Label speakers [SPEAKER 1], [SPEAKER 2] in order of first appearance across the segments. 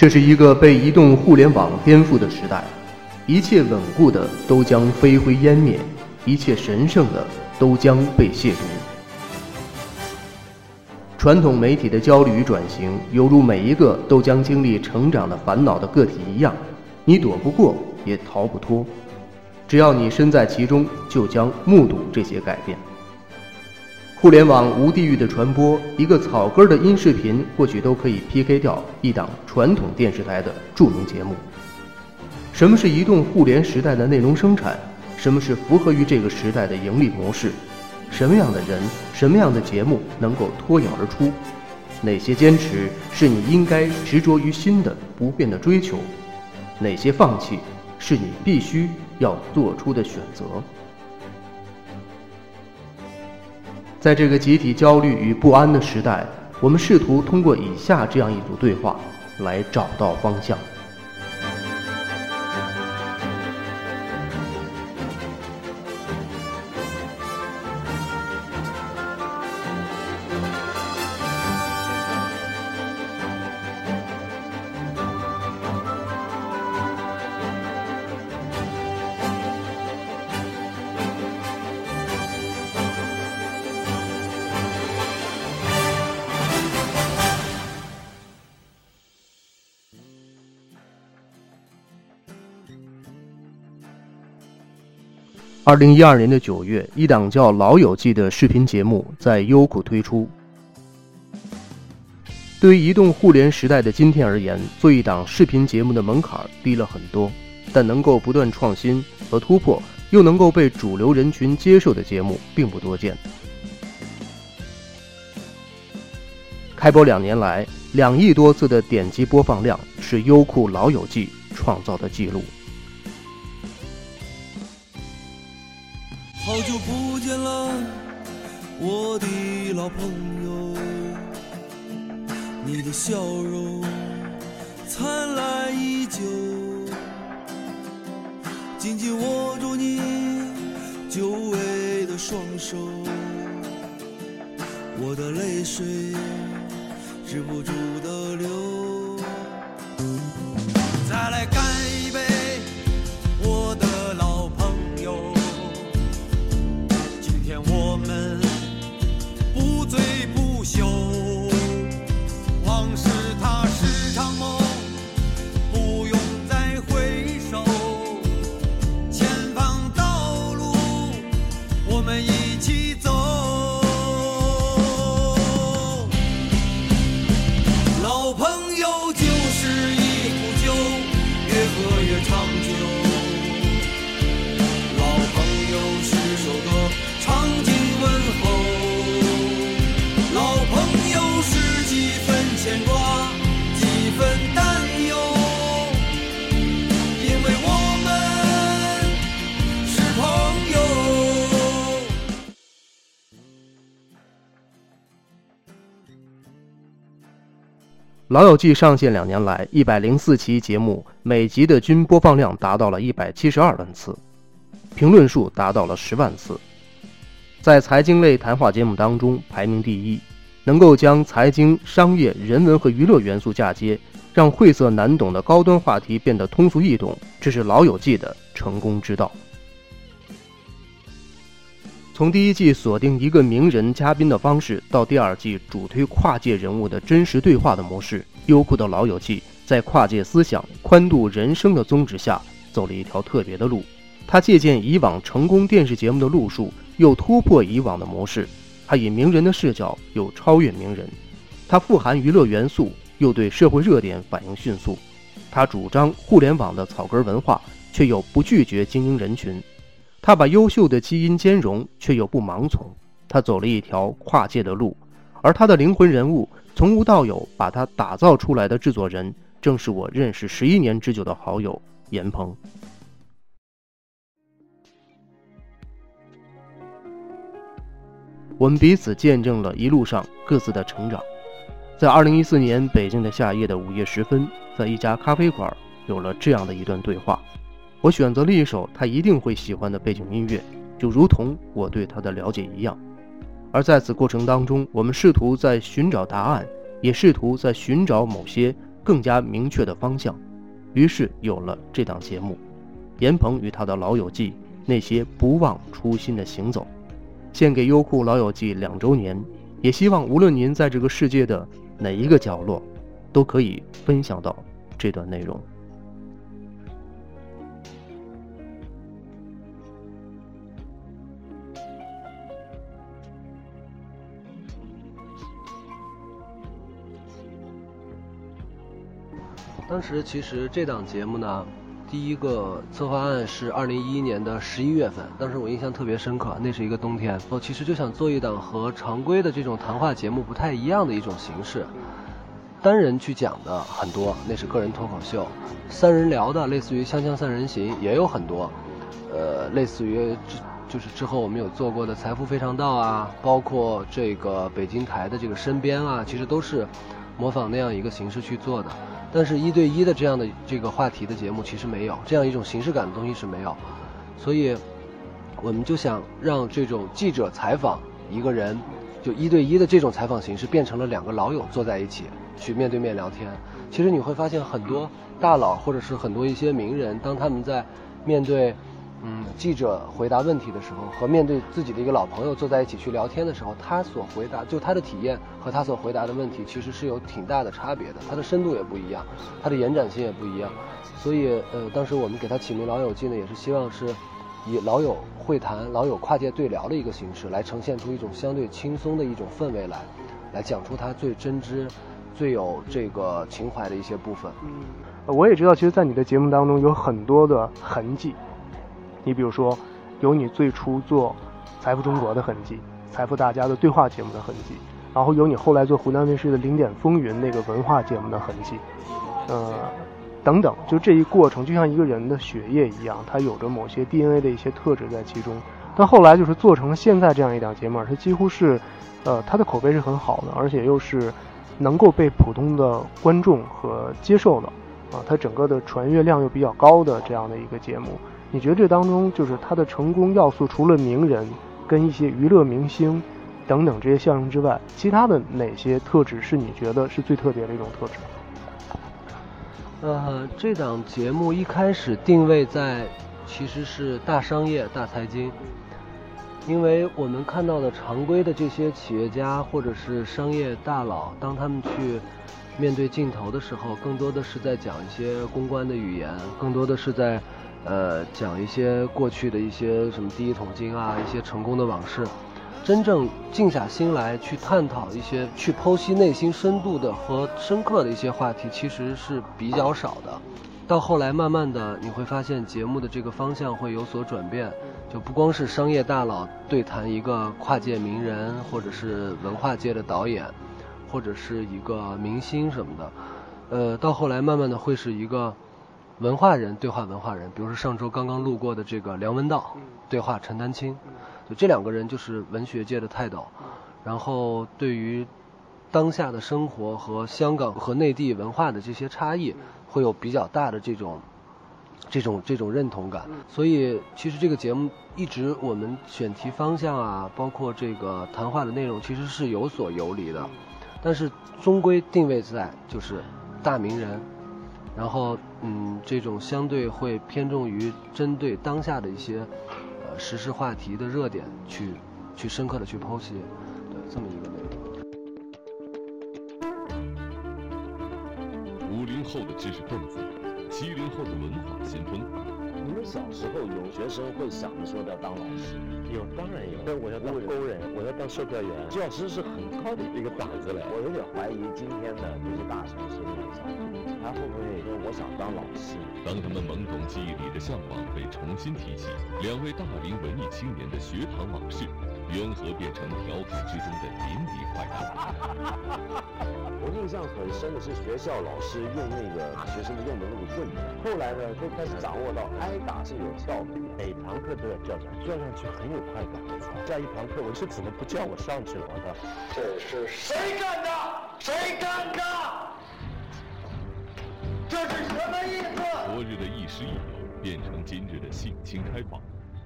[SPEAKER 1] 这是一个被移动互联网颠覆的时代，一切稳固的都将飞灰烟灭，一切神圣的都将被亵渎。传统媒体的焦虑与转型，犹如每一个都将经历成长的烦恼的个体一样，你躲不过，也逃不脱。只要你身在其中，就将目睹这些改变。互联网无地域的传播，一个草根的音视频或许都可以 PK 掉一档传统电视台的著名节目。什么是移动互联时代的内容生产？什么是符合于这个时代的盈利模式？什么样的人、什么样的节目能够脱颖而出？哪些坚持是你应该执着于心的不变的追求？哪些放弃是你必须要做出的选择？在这个集体焦虑与不安的时代，我们试图通过以下这样一组对话，来找到方向。二零一二年的九月，一档叫《老友记》的视频节目在优酷推出。对于移动互联时代的今天而言，做一档视频节目的门槛低了很多，但能够不断创新和突破，又能够被主流人群接受的节目并不多见。开播两年来，两亿多次的点击播放量是优酷《老友记》创造的记录。
[SPEAKER 2] 好久不见了，我的老朋友，你的笑容灿烂依旧，紧紧握住你久违的双手，我的泪水止不住的流，
[SPEAKER 1] 老友记》上线两年来，一百零四期节目每集的均播放量达到了一百七十二万次，评论数达到了十万次，在财经类谈话节目当中排名第一，能够将财经、商业、人文和娱乐元素嫁接，让晦涩难懂的高端话题变得通俗易懂，这是《老友记》的成功之道。从第一季锁定一个名人嘉宾的方式，到第二季主推跨界人物的真实对话的模式，优酷的老友记在跨界思想、宽度人生的宗旨下，走了一条特别的路。他借鉴以往成功电视节目的路数，又突破以往的模式。他以名人的视角，又超越名人。他富含娱乐元素，又对社会热点反应迅速。他主张互联网的草根文化，却又不拒绝精英人群。他把优秀的基因兼容，却又不盲从。他走了一条跨界的路，而他的灵魂人物，从无到有把他打造出来的制作人，正是我认识十一年之久的好友严鹏。我们彼此见证了一路上各自的成长。在二零一四年北京的夏夜的午夜时分，在一家咖啡馆，有了这样的一段对话。我选择了一首他一定会喜欢的背景音乐，就如同我对他的了解一样。而在此过程当中，我们试图在寻找答案，也试图在寻找某些更加明确的方向，于是有了这档节目《严鹏与他的老友记》，那些不忘初心的行走，献给优酷老友记两周年，也希望无论您在这个世界的哪一个角落，都可以分享到这段内容。
[SPEAKER 3] 当时其实这档节目呢，第一个策划案是二零一一年的十一月份，当时我印象特别深刻，那是一个冬天。我其实就想做一档和常规的这种谈话节目不太一样的一种形式，单人去讲的很多，那是个人脱口秀；三人聊的，类似于《锵锵三人行》也有很多，呃，类似于之就是之后我们有做过的《财富非常道》啊，包括这个北京台的这个身边啊，其实都是模仿那样一个形式去做的。但是，一对一的这样的这个话题的节目其实没有这样一种形式感的东西是没有，所以，我们就想让这种记者采访一个人，就一对一的这种采访形式变成了两个老友坐在一起去面对面聊天。其实你会发现很多大佬或者是很多一些名人，当他们在面对。嗯，记者回答问题的时候，和面对自己的一个老朋友坐在一起去聊天的时候，他所回答就他的体验和他所回答的问题，其实是有挺大的差别的。他的深度也不一样，他的延展性也不一样。所以，呃，当时我们给他起名“老友记”呢，也是希望是以老友会谈、老友跨界对聊的一个形式，来呈现出一种相对轻松的一种氛围来，来讲出他最真知、最有这个情怀的一些部分。
[SPEAKER 4] 嗯，我也知道，其实，在你的节目当中有很多的痕迹。你比如说，有你最初做《财富中国》的痕迹，《财富大家》的对话节目的痕迹，然后有你后来做湖南卫视的《零点风云》那个文化节目的痕迹，呃，等等，就这一过程就像一个人的血液一样，它有着某些 DNA 的一些特质在其中。但后来就是做成了现在这样一档节目，它几乎是，呃，它的口碑是很好的，而且又是能够被普通的观众和接受的，啊，它整个的传阅量又比较高的这样的一个节目。你觉得这当中就是它的成功要素，除了名人跟一些娱乐明星等等这些效应之外，其他的哪些特质是你觉得是最特别的一种特质？
[SPEAKER 3] 呃，这档节目一开始定位在其实是大商业、大财经，因为我们看到的常规的这些企业家或者是商业大佬，当他们去面对镜头的时候，更多的是在讲一些公关的语言，更多的是在。呃，讲一些过去的一些什么第一桶金啊，一些成功的往事，真正静下心来去探讨一些，去剖析内心深度的和深刻的一些话题，其实是比较少的。到后来，慢慢的你会发现节目的这个方向会有所转变，就不光是商业大佬对谈一个跨界名人，或者是文化界的导演，或者是一个明星什么的，呃，到后来慢慢的会是一个。文化人对话文化人，比如说上周刚刚路过的这个梁文道对话陈丹青，就这两个人就是文学界的泰斗，然后对于当下的生活和香港和内地文化的这些差异，会有比较大的这种这种这种认同感。所以其实这个节目一直我们选题方向啊，包括这个谈话的内容，其实是有所游离的，但是终归定位在就是大名人。然后，嗯，这种相对会偏重于针对当下的一些，呃，时事话题的热点去，去深刻的去剖析，对，这么一个内容。
[SPEAKER 5] 五零后的知识分子，七零后的文化先锋。
[SPEAKER 6] 你们小时候有学生会想着说要当老师？
[SPEAKER 7] 有，当然有。但我要当工人，我要当售票员。教师是很高的一个档次嘞。
[SPEAKER 6] 我有点怀疑今天的这些大城市的小孩，他会不会说我想当老师？
[SPEAKER 5] 当他们懵懂记忆里的向往被重新提起，两位大龄文艺青年的学堂往事，缘何变成调侃之中的淋漓快感？
[SPEAKER 6] 我印象很深的是学校老师用那个学生的用的那个棍子，后来呢都开始掌握到挨打是有效的，
[SPEAKER 7] 每堂课都要叫上，叫上去很有快感。下一堂课我是怎么不叫我上去了？我操！
[SPEAKER 8] 这是谁干的？谁干的？这是什么意思？
[SPEAKER 5] 昨日的亦师亦友变成今日的性情开放，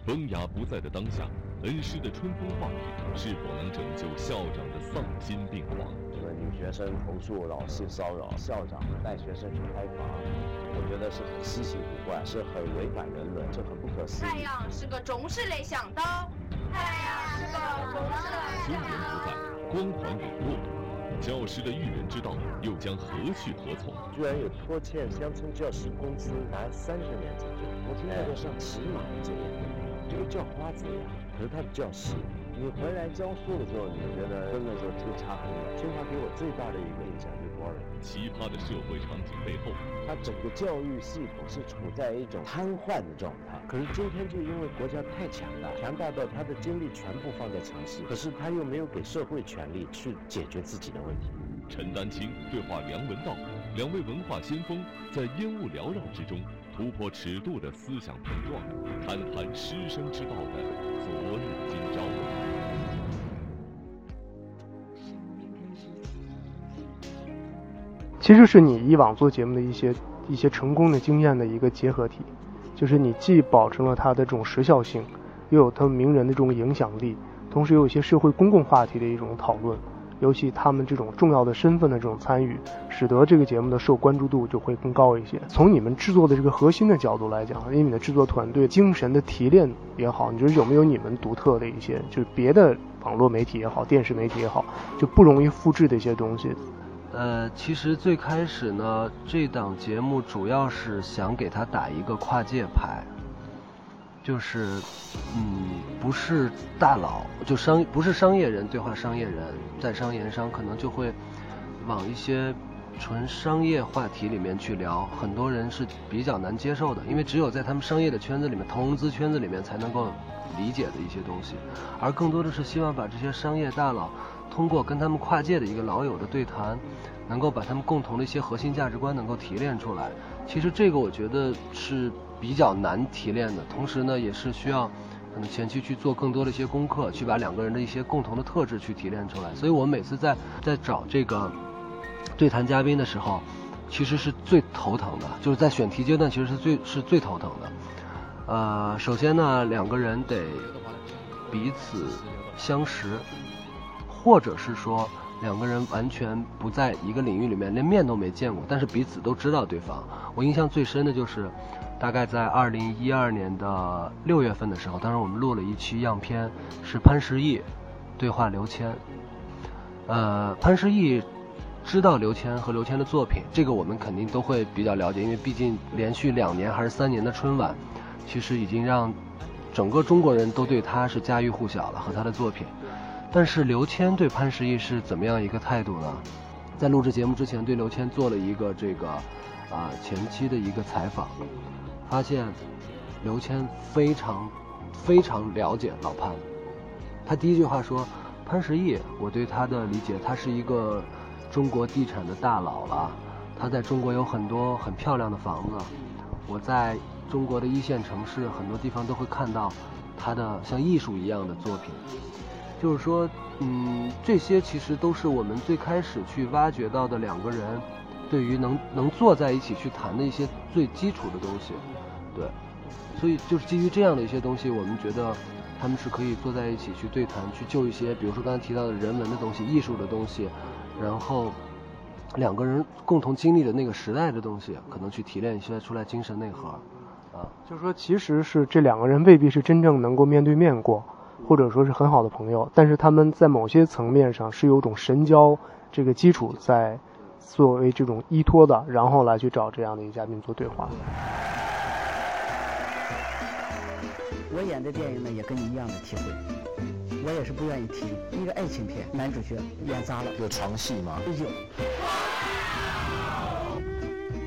[SPEAKER 5] 风雅不在的当下，恩师的春风化雨是否能拯救校长的？丧心病狂。
[SPEAKER 6] 这个女学生投诉老师骚扰，校长带学生去开房，我觉得是很稀奇古怪，是很违反人伦，这很不可思议。
[SPEAKER 9] 太阳是个中式的向导，太阳是个中式的
[SPEAKER 5] 尊严不在，光环陨落，教师的育人之道又将何去何从？
[SPEAKER 7] 居然有拖欠乡村教师工资拿三十年才就，
[SPEAKER 6] 我听说过上骑马的这个，这个叫花子呀，可是他的教师。你回来教书的时候，你觉得真的就就差很远。清华给我最大的一个印象就是？
[SPEAKER 5] 奇葩的社会场景背后，
[SPEAKER 6] 它整个教育系统是处在一种瘫痪的状态。可是今天就因为国家太强大，强大到他的精力全部放在城市，可是他又没有给社会权力去解决自己的问题。
[SPEAKER 5] 陈丹青对话梁文道，两位文化先锋在烟雾缭绕之中突破尺度的思想碰撞，谈谈师生之道的昨日今朝。
[SPEAKER 4] 其实是你以往做节目的一些一些成功的经验的一个结合体，就是你既保证了它的这种时效性，又有他们名人的这种影响力，同时又有一些社会公共话题的一种讨论，尤其他们这种重要的身份的这种参与，使得这个节目的受关注度就会更高一些。从你们制作的这个核心的角度来讲，因为你的制作团队精神的提炼也好，你觉得有没有你们独特的一些，就是别的网络媒体也好，电视媒体也好，就不容易复制的一些东西？
[SPEAKER 3] 呃，其实最开始呢，这档节目主要是想给他打一个跨界牌，就是，嗯，不是大佬，就商不是商业人对话商业人，在商言商，可能就会往一些纯商业话题里面去聊，很多人是比较难接受的，因为只有在他们商业的圈子里面，投融资圈子里面才能够理解的一些东西，而更多的是希望把这些商业大佬。通过跟他们跨界的一个老友的对谈，能够把他们共同的一些核心价值观能够提炼出来。其实这个我觉得是比较难提炼的，同时呢，也是需要可能前期去做更多的一些功课，去把两个人的一些共同的特质去提炼出来。所以我们每次在在找这个对谈嘉宾的时候，其实是最头疼的，就是在选题阶段其实是最是最头疼的。呃，首先呢，两个人得彼此相识。或者是说两个人完全不在一个领域里面，连面都没见过，但是彼此都知道对方。我印象最深的就是，大概在二零一二年的六月份的时候，当时我们录了一期样片，是潘石屹对话刘谦。呃，潘石屹知道刘谦和刘谦的作品，这个我们肯定都会比较了解，因为毕竟连续两年还是三年的春晚，其实已经让整个中国人都对他是家喻户晓了和他的作品。但是刘谦对潘石屹是怎么样一个态度呢？在录制节目之前，对刘谦做了一个这个啊前期的一个采访，发现刘谦非常非常了解老潘。他第一句话说：“潘石屹，我对他的理解，他是一个中国地产的大佬了。他在中国有很多很漂亮的房子。我在中国的一线城市，很多地方都会看到他的像艺术一样的作品。”就是说，嗯，这些其实都是我们最开始去挖掘到的两个人，对于能能坐在一起去谈的一些最基础的东西，对，所以就是基于这样的一些东西，我们觉得他们是可以坐在一起去对谈，去就一些，比如说刚才提到的人文的东西、艺术的东西，然后两个人共同经历的那个时代的东西，可能去提炼一些出来精神内核，啊，
[SPEAKER 4] 就是说，其实是这两个人未必是真正能够面对面过。或者说是很好的朋友，但是他们在某些层面上是有种神交这个基础在作为这种依托的，然后来去找这样的一个嘉宾做对话。
[SPEAKER 10] 我演的电影呢，也跟你一样的体会，我也是不愿意提一个爱情片，男主角演砸了，
[SPEAKER 6] 有床戏吗？
[SPEAKER 10] 有。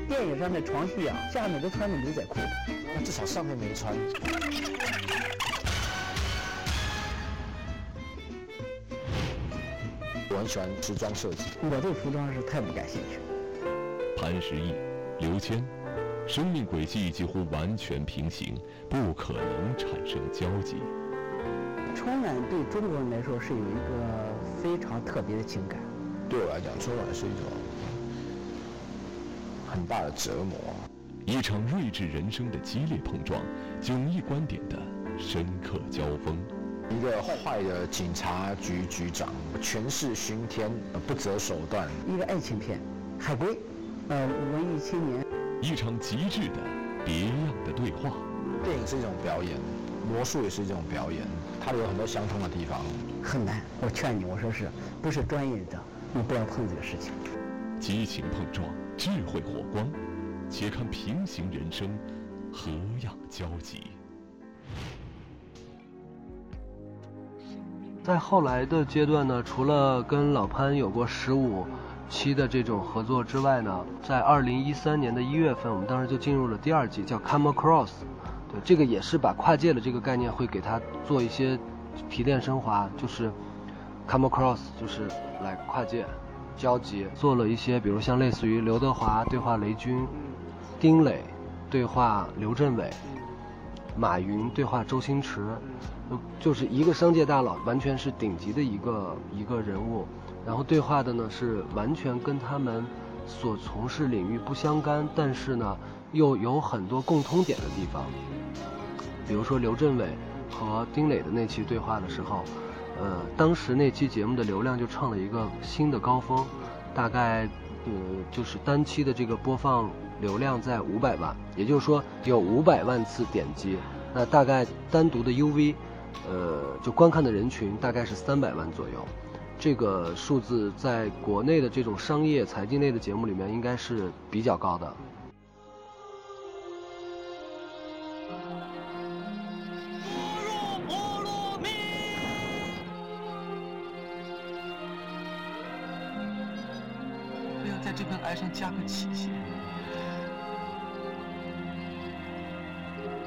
[SPEAKER 10] 电影上的床戏啊，下面都穿着牛仔裤，
[SPEAKER 6] 那至少上面没穿。我很喜欢时装设计，
[SPEAKER 10] 我对服装是太不感兴趣。
[SPEAKER 5] 潘石屹、刘谦，生命轨迹几乎完全平行，不可能产生交集。
[SPEAKER 10] 春晚对中国人来说是有一个非常特别的情感。
[SPEAKER 6] 对我来讲，春晚是一种很大的折磨，
[SPEAKER 5] 一场睿智人生的激烈碰撞，迥异观点的深刻交锋。
[SPEAKER 11] 一个坏的警察局局长，权势熏天，不择手段。
[SPEAKER 10] 一个爱情片，海龟，呃，文艺青年。
[SPEAKER 5] 一场极致的别样的对话。
[SPEAKER 11] 电影是一种表演，魔术也是一种表演，它有很多相通的地方。
[SPEAKER 10] 很难，我劝你，我说是不是专业的，你不要碰这个事情。
[SPEAKER 5] 激情碰撞，智慧火光，且看平行人生何样交集。
[SPEAKER 3] 在后来的阶段呢，除了跟老潘有过十五期的这种合作之外呢，在二零一三年的一月份，我们当时就进入了第二季，叫《Come Across》。对，这个也是把跨界的这个概念会给它做一些提炼升华，就是 “Come Across”，就是来跨界、交集，做了一些，比如像类似于刘德华对话雷军，丁磊对话刘镇伟，马云对话周星驰。就是一个商界大佬，完全是顶级的一个一个人物，然后对话的呢是完全跟他们所从事领域不相干，但是呢又有很多共通点的地方。比如说刘镇伟和丁磊的那期对话的时候，呃，当时那期节目的流量就创了一个新的高峰，大概呃就是单期的这个播放流量在五百万，也就是说有五百万次点击，那大概单独的 UV。呃，就观看的人群大概是三百万左右，这个数字在国内的这种商业财经类的节目里面应该是比较高的。
[SPEAKER 12] 我要在这份爱上加个期限，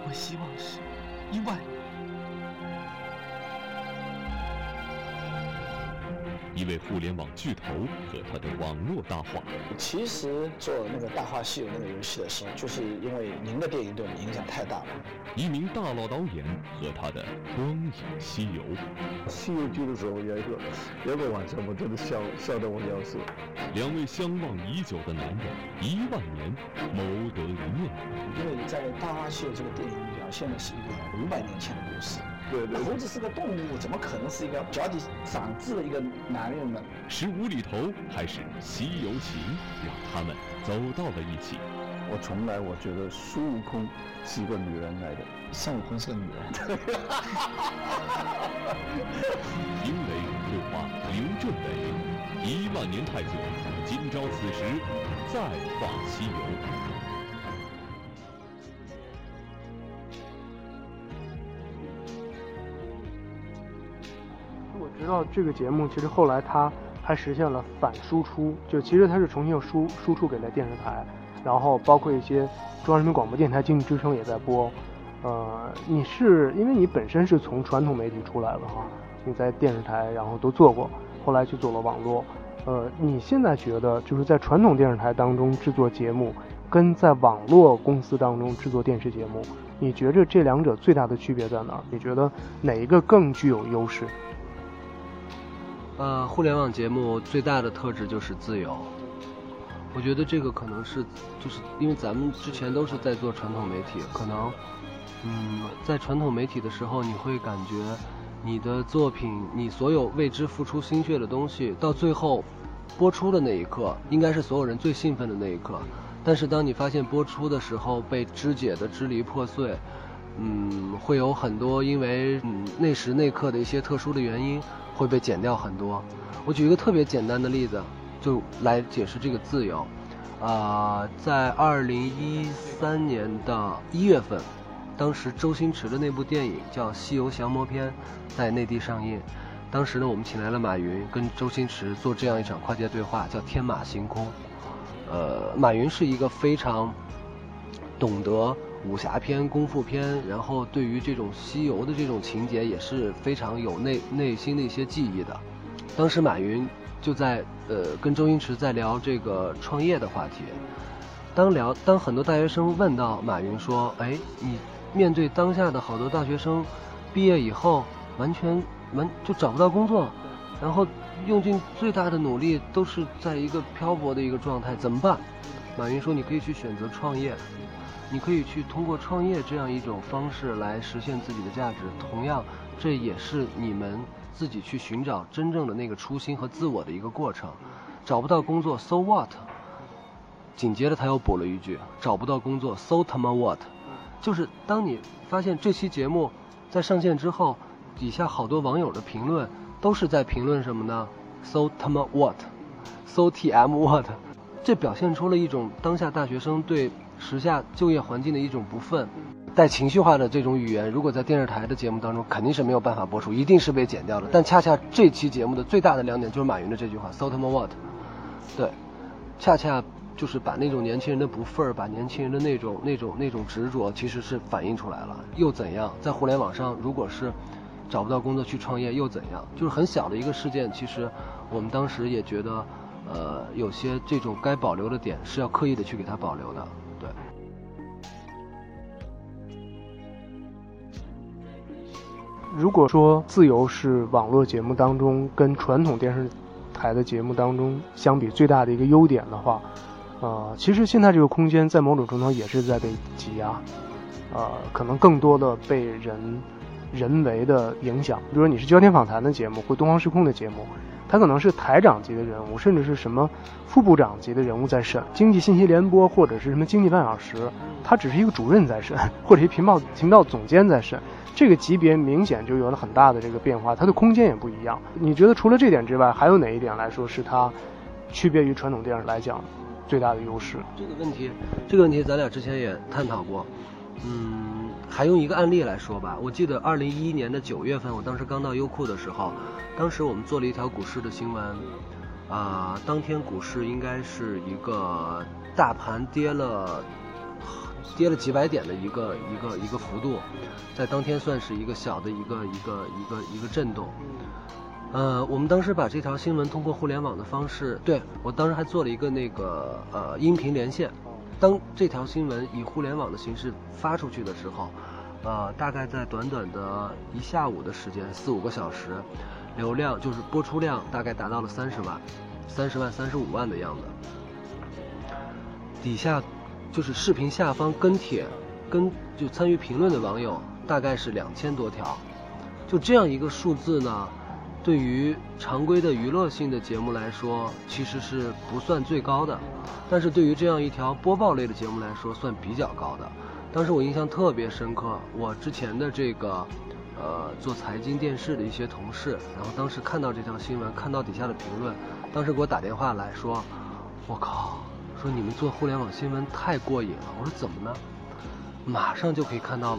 [SPEAKER 12] 我希望是一万。
[SPEAKER 5] 一位互联网巨头和他的网络大话。
[SPEAKER 13] 其实做那个《大话西游》那个游戏的时候，就是因为您的电影对我影响太大了。
[SPEAKER 5] 一名大佬导演和他的《光影西游》。
[SPEAKER 14] 《西游记》的时候有一个有个晚上，我真的笑笑得我要死。
[SPEAKER 5] 两位相望已久的男人，一万年谋得一面。
[SPEAKER 13] 因为在《大话西游》这个电影表现的是一个五百年前的故事。
[SPEAKER 14] 对对。
[SPEAKER 13] 猴子是个动物，怎么可能是一个脚底长痣的一个男人呢？
[SPEAKER 5] 是无厘头还是西游情，让他们走到了一起？
[SPEAKER 14] 我从来我觉得孙悟空是一个女人来的，
[SPEAKER 13] 孙悟空是个女人。
[SPEAKER 5] 因为对话刘镇伟，一万年太久，今朝此时再画西游。
[SPEAKER 4] 知道这个节目，其实后来它还实现了反输出，就其实它是重新又输输出给了电视台，然后包括一些中央人民广播电台经济之声也在播。呃，你是因为你本身是从传统媒体出来的哈，你在电视台然后都做过，后来去做了网络。呃，你现在觉得就是在传统电视台当中制作节目，跟在网络公司当中制作电视节目，你觉着这两者最大的区别在哪儿？你觉得哪一个更具有优势？
[SPEAKER 3] 呃，互联网节目最大的特质就是自由。我觉得这个可能是，就是因为咱们之前都是在做传统媒体，可能，嗯，在传统媒体的时候，你会感觉你的作品，你所有为之付出心血的东西，到最后播出的那一刻，应该是所有人最兴奋的那一刻。但是当你发现播出的时候被肢解的支离破碎，嗯，会有很多因为嗯那时那刻的一些特殊的原因。会被剪掉很多。我举一个特别简单的例子，就来解释这个自由。啊，在二零一三年的一月份，当时周星驰的那部电影叫《西游降魔篇》在内地上映。当时呢，我们请来了马云跟周星驰做这样一场跨界对话，叫“天马行空”。呃，马云是一个非常懂得。武侠片、功夫片，然后对于这种西游的这种情节也是非常有内内心的一些记忆的。当时马云就在呃跟周星驰在聊这个创业的话题。当聊当很多大学生问到马云说：“哎，你面对当下的好多大学生毕业以后完全完就找不到工作，然后用尽最大的努力都是在一个漂泊的一个状态，怎么办？”马云说你可以去选择创业，你可以去通过创业这样一种方式来实现自己的价值。同样，这也是你们自己去寻找真正的那个初心和自我的一个过程。找不到工作，so what？紧接着他又补了一句：找不到工作，so 他妈 what？就是当你发现这期节目在上线之后，底下好多网友的评论都是在评论什么呢？so 他妈 what？so tm what？这表现出了一种当下大学生对时下就业环境的一种不忿，带情绪化的这种语言，如果在电视台的节目当中肯定是没有办法播出，一定是被剪掉的。但恰恰这期节目的最大的亮点就是马云的这句话：so 他妈 what？对，恰恰就是把那种年轻人的不忿儿，把年轻人的那种那种那种执着，其实是反映出来了。又怎样？在互联网上，如果是找不到工作去创业，又怎样？就是很小的一个事件，其实我们当时也觉得。呃，有些这种该保留的点是要刻意的去给它保留的，对。
[SPEAKER 4] 如果说自由是网络节目当中跟传统电视台的节目当中相比最大的一个优点的话，呃，其实现在这个空间在某种程度上也是在被挤压，呃，可能更多的被人人为的影响。比如说你是焦点访谈的节目或东方时空的节目。他可能是台长级的人物，甚至是什么副部长级的人物在审经济信息联播或者是什么经济半小时，他只是一个主任在审，或者一频道频道总监在审，这个级别明显就有了很大的这个变化，它的空间也不一样。你觉得除了这点之外，还有哪一点来说是它区别于传统电视来讲最大的优势？
[SPEAKER 3] 这个问题，这个问题咱俩之前也探讨过，嗯。还用一个案例来说吧，我记得二零一一年的九月份，我当时刚到优酷的时候，当时我们做了一条股市的新闻，啊，当天股市应该是一个大盘跌了，跌了几百点的一个一个一个幅度，在当天算是一个小的一个一个一个一个震动，呃，我们当时把这条新闻通过互联网的方式，对我当时还做了一个那个呃音频连线。当这条新闻以互联网的形式发出去的时候，呃，大概在短短的一下午的时间，四五个小时，流量就是播出量大概达到了三十万，三十万、三十五万的样子。底下就是视频下方跟帖、跟就参与评论的网友大概是两千多条，就这样一个数字呢。对于常规的娱乐性的节目来说，其实是不算最高的，但是对于这样一条播报类的节目来说，算比较高的。当时我印象特别深刻，我之前的这个，呃，做财经电视的一些同事，然后当时看到这条新闻，看到底下的评论，当时给我打电话来说：“我靠，说你们做互联网新闻太过瘾了。”我说：“怎么呢？”马上就可以看到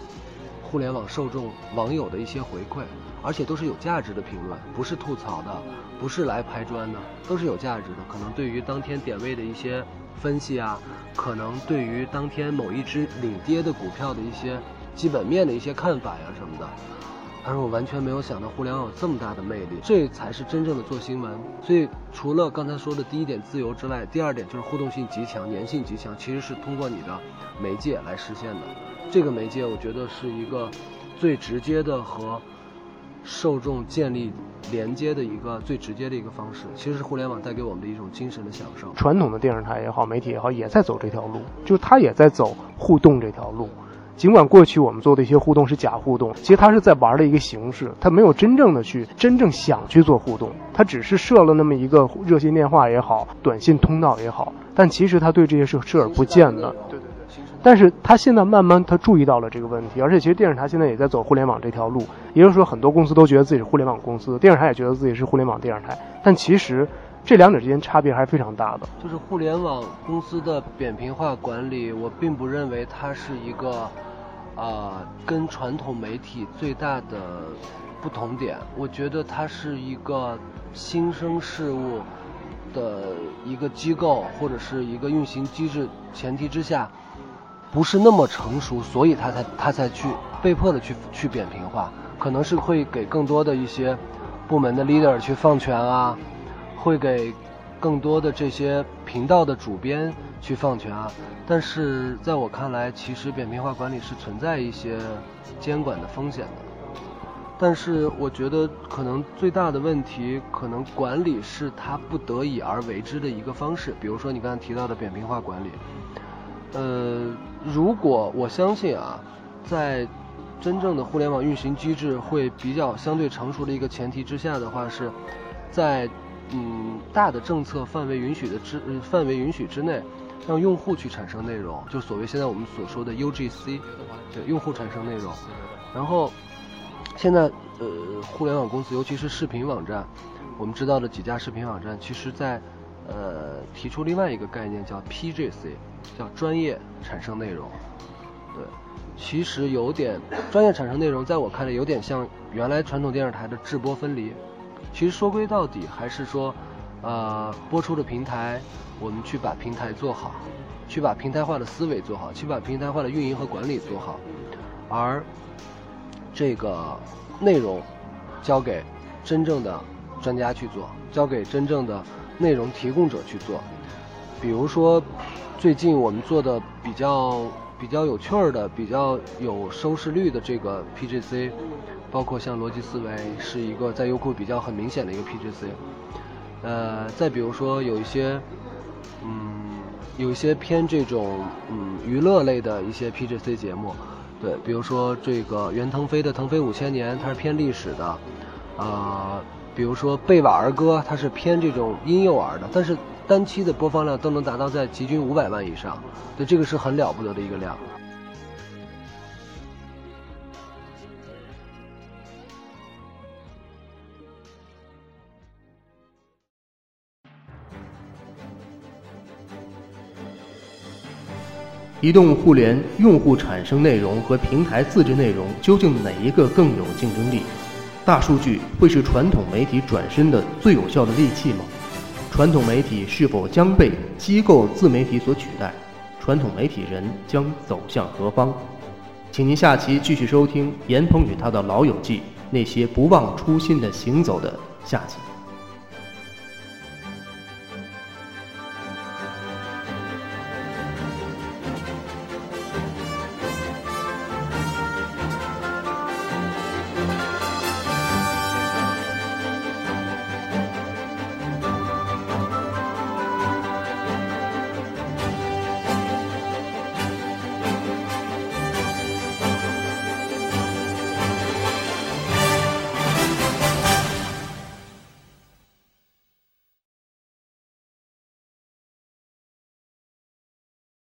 [SPEAKER 3] 互联网受众网友的一些回馈。而且都是有价值的评论，不是吐槽的，不是来拍砖的，都是有价值的。可能对于当天点位的一些分析啊，可能对于当天某一只领跌的股票的一些基本面的一些看法呀什么的。他说我完全没有想到互联网有这么大的魅力，这才是真正的做新闻。所以除了刚才说的第一点自由之外，第二点就是互动性极强、粘性极强，其实是通过你的媒介来实现的。这个媒介我觉得是一个最直接的和。受众建立连接的一个最直接的一个方式，其实是互联网带给我们的一种精神的享受。
[SPEAKER 4] 传统的电视台也好，媒体也好，也在走这条路，就是它也在走互动这条路。尽管过去我们做的一些互动是假互动，其实它是在玩的一个形式，它没有真正的去真正想去做互动，它只是设了那么一个热线电话也好，短信通道也好，但其实它对这些是视而不见的。对。但是他现在慢慢他注意到了这个问题，而且其实电视台现在也在走互联网这条路，也就是说很多公司都觉得自己是互联网公司，电视台也觉得自己是互联网电视台，但其实这两者之间差别还是非常大的。
[SPEAKER 3] 就是互联网公司的扁平化管理，我并不认为它是一个，啊，跟传统媒体最大的不同点。我觉得它是一个新生事物的一个机构或者是一个运行机制前提之下。不是那么成熟，所以他才他才去被迫的去去扁平化，可能是会给更多的一些部门的 leader 去放权啊，会给更多的这些频道的主编去放权啊。但是在我看来，其实扁平化管理是存在一些监管的风险的。但是我觉得可能最大的问题，可能管理是他不得已而为之的一个方式。比如说你刚才提到的扁平化管理，呃，如果我相信啊，在真正的互联网运行机制会比较相对成熟的一个前提之下的话，是在嗯大的政策范围允许的之范围允许之内，让用户去产生内容，就所谓现在我们所说的 UGC，对，用户产生内容，然后。现在，呃，互联网公司，尤其是视频网站，我们知道的几家视频网站，其实在，呃，提出另外一个概念叫 PGC，叫专业产生内容。对，其实有点专业产生内容，在我看来有点像原来传统电视台的制播分离。其实说归到底，还是说，呃，播出的平台，我们去把平台做好，去把平台化的思维做好，去把平台化的运营和管理做好，而。这个内容交给真正的专家去做，交给真正的内容提供者去做。比如说，最近我们做的比较比较有趣儿的、比较有收视率的这个 PGC，包括像逻辑思维是一个在优酷比较很明显的一个 PGC。呃，再比如说有一些，嗯，有一些偏这种嗯娱乐类的一些 PGC 节目。对，比如说这个袁腾飞的《腾飞五千年》，它是偏历史的，啊，比如说贝瓦儿歌，它是偏这种婴幼儿的，但是单期的播放量都能达到在集均五百万以上，对，这个是很了不得的一个量。
[SPEAKER 1] 移动互联用户产生内容和平台自制内容，究竟哪一个更有竞争力？大数据会是传统媒体转身的最有效的利器吗？传统媒体是否将被机构自媒体所取代？传统媒体人将走向何方？请您下期继续收听严鹏与他的老友记，那些不忘初心的行走的下集。